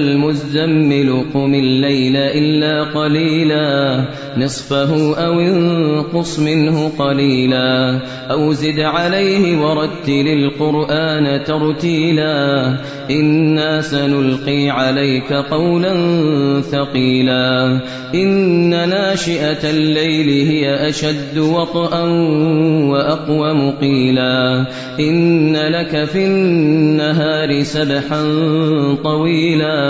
المزمل قم الليل إلا قليلا. نصفه أو انقص منه قليلا. أو زد عليه ورتل القرآن ترتيلا. إنا سنلقي عليك قولا ثقيلا. إن ناشئة الليل هي أشد وطئا وأقوم قيلا إن لك في النهار سبحا طويلا.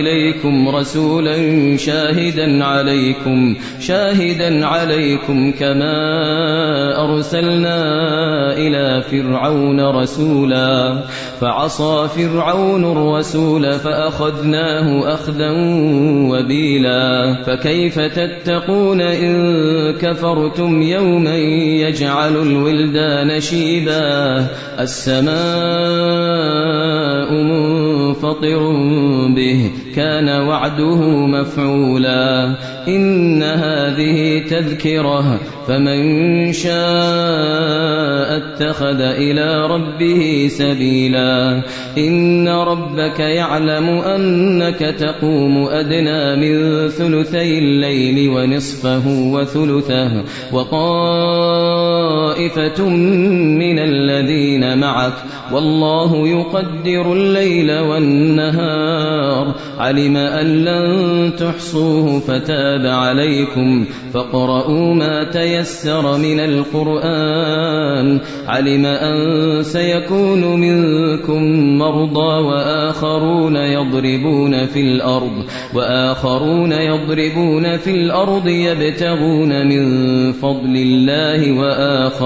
إليكم رسولا شاهدا عليكم شاهدا عليكم كما أرسلنا إلى فرعون رسولا. فعصى فرعون الرسول فأخذناه أخذا وبيلا. فكيف تتقون إن كفرتم يوما يجعل الولدان شيبا؟ السماء منفطر به. كان وعده مفعولا. إن هذه تذكرة فمن شاء اتخذ إلى ربه سبيلا. إن ربك يعلم أنك تقوم أدنى من ثلثي الليل ونصفه وثلثه وطائفة من الذين معك والله يقدر الليل والنهار علم أن لن تحصوه فتاب عليكم فاقرؤوا ما تيسر من القرآن علم أن سيكون منكم مرضى وآخرون يضربون في الأرض وآخرون يضربون في الأرض يبتغون من فضل الله وآخرون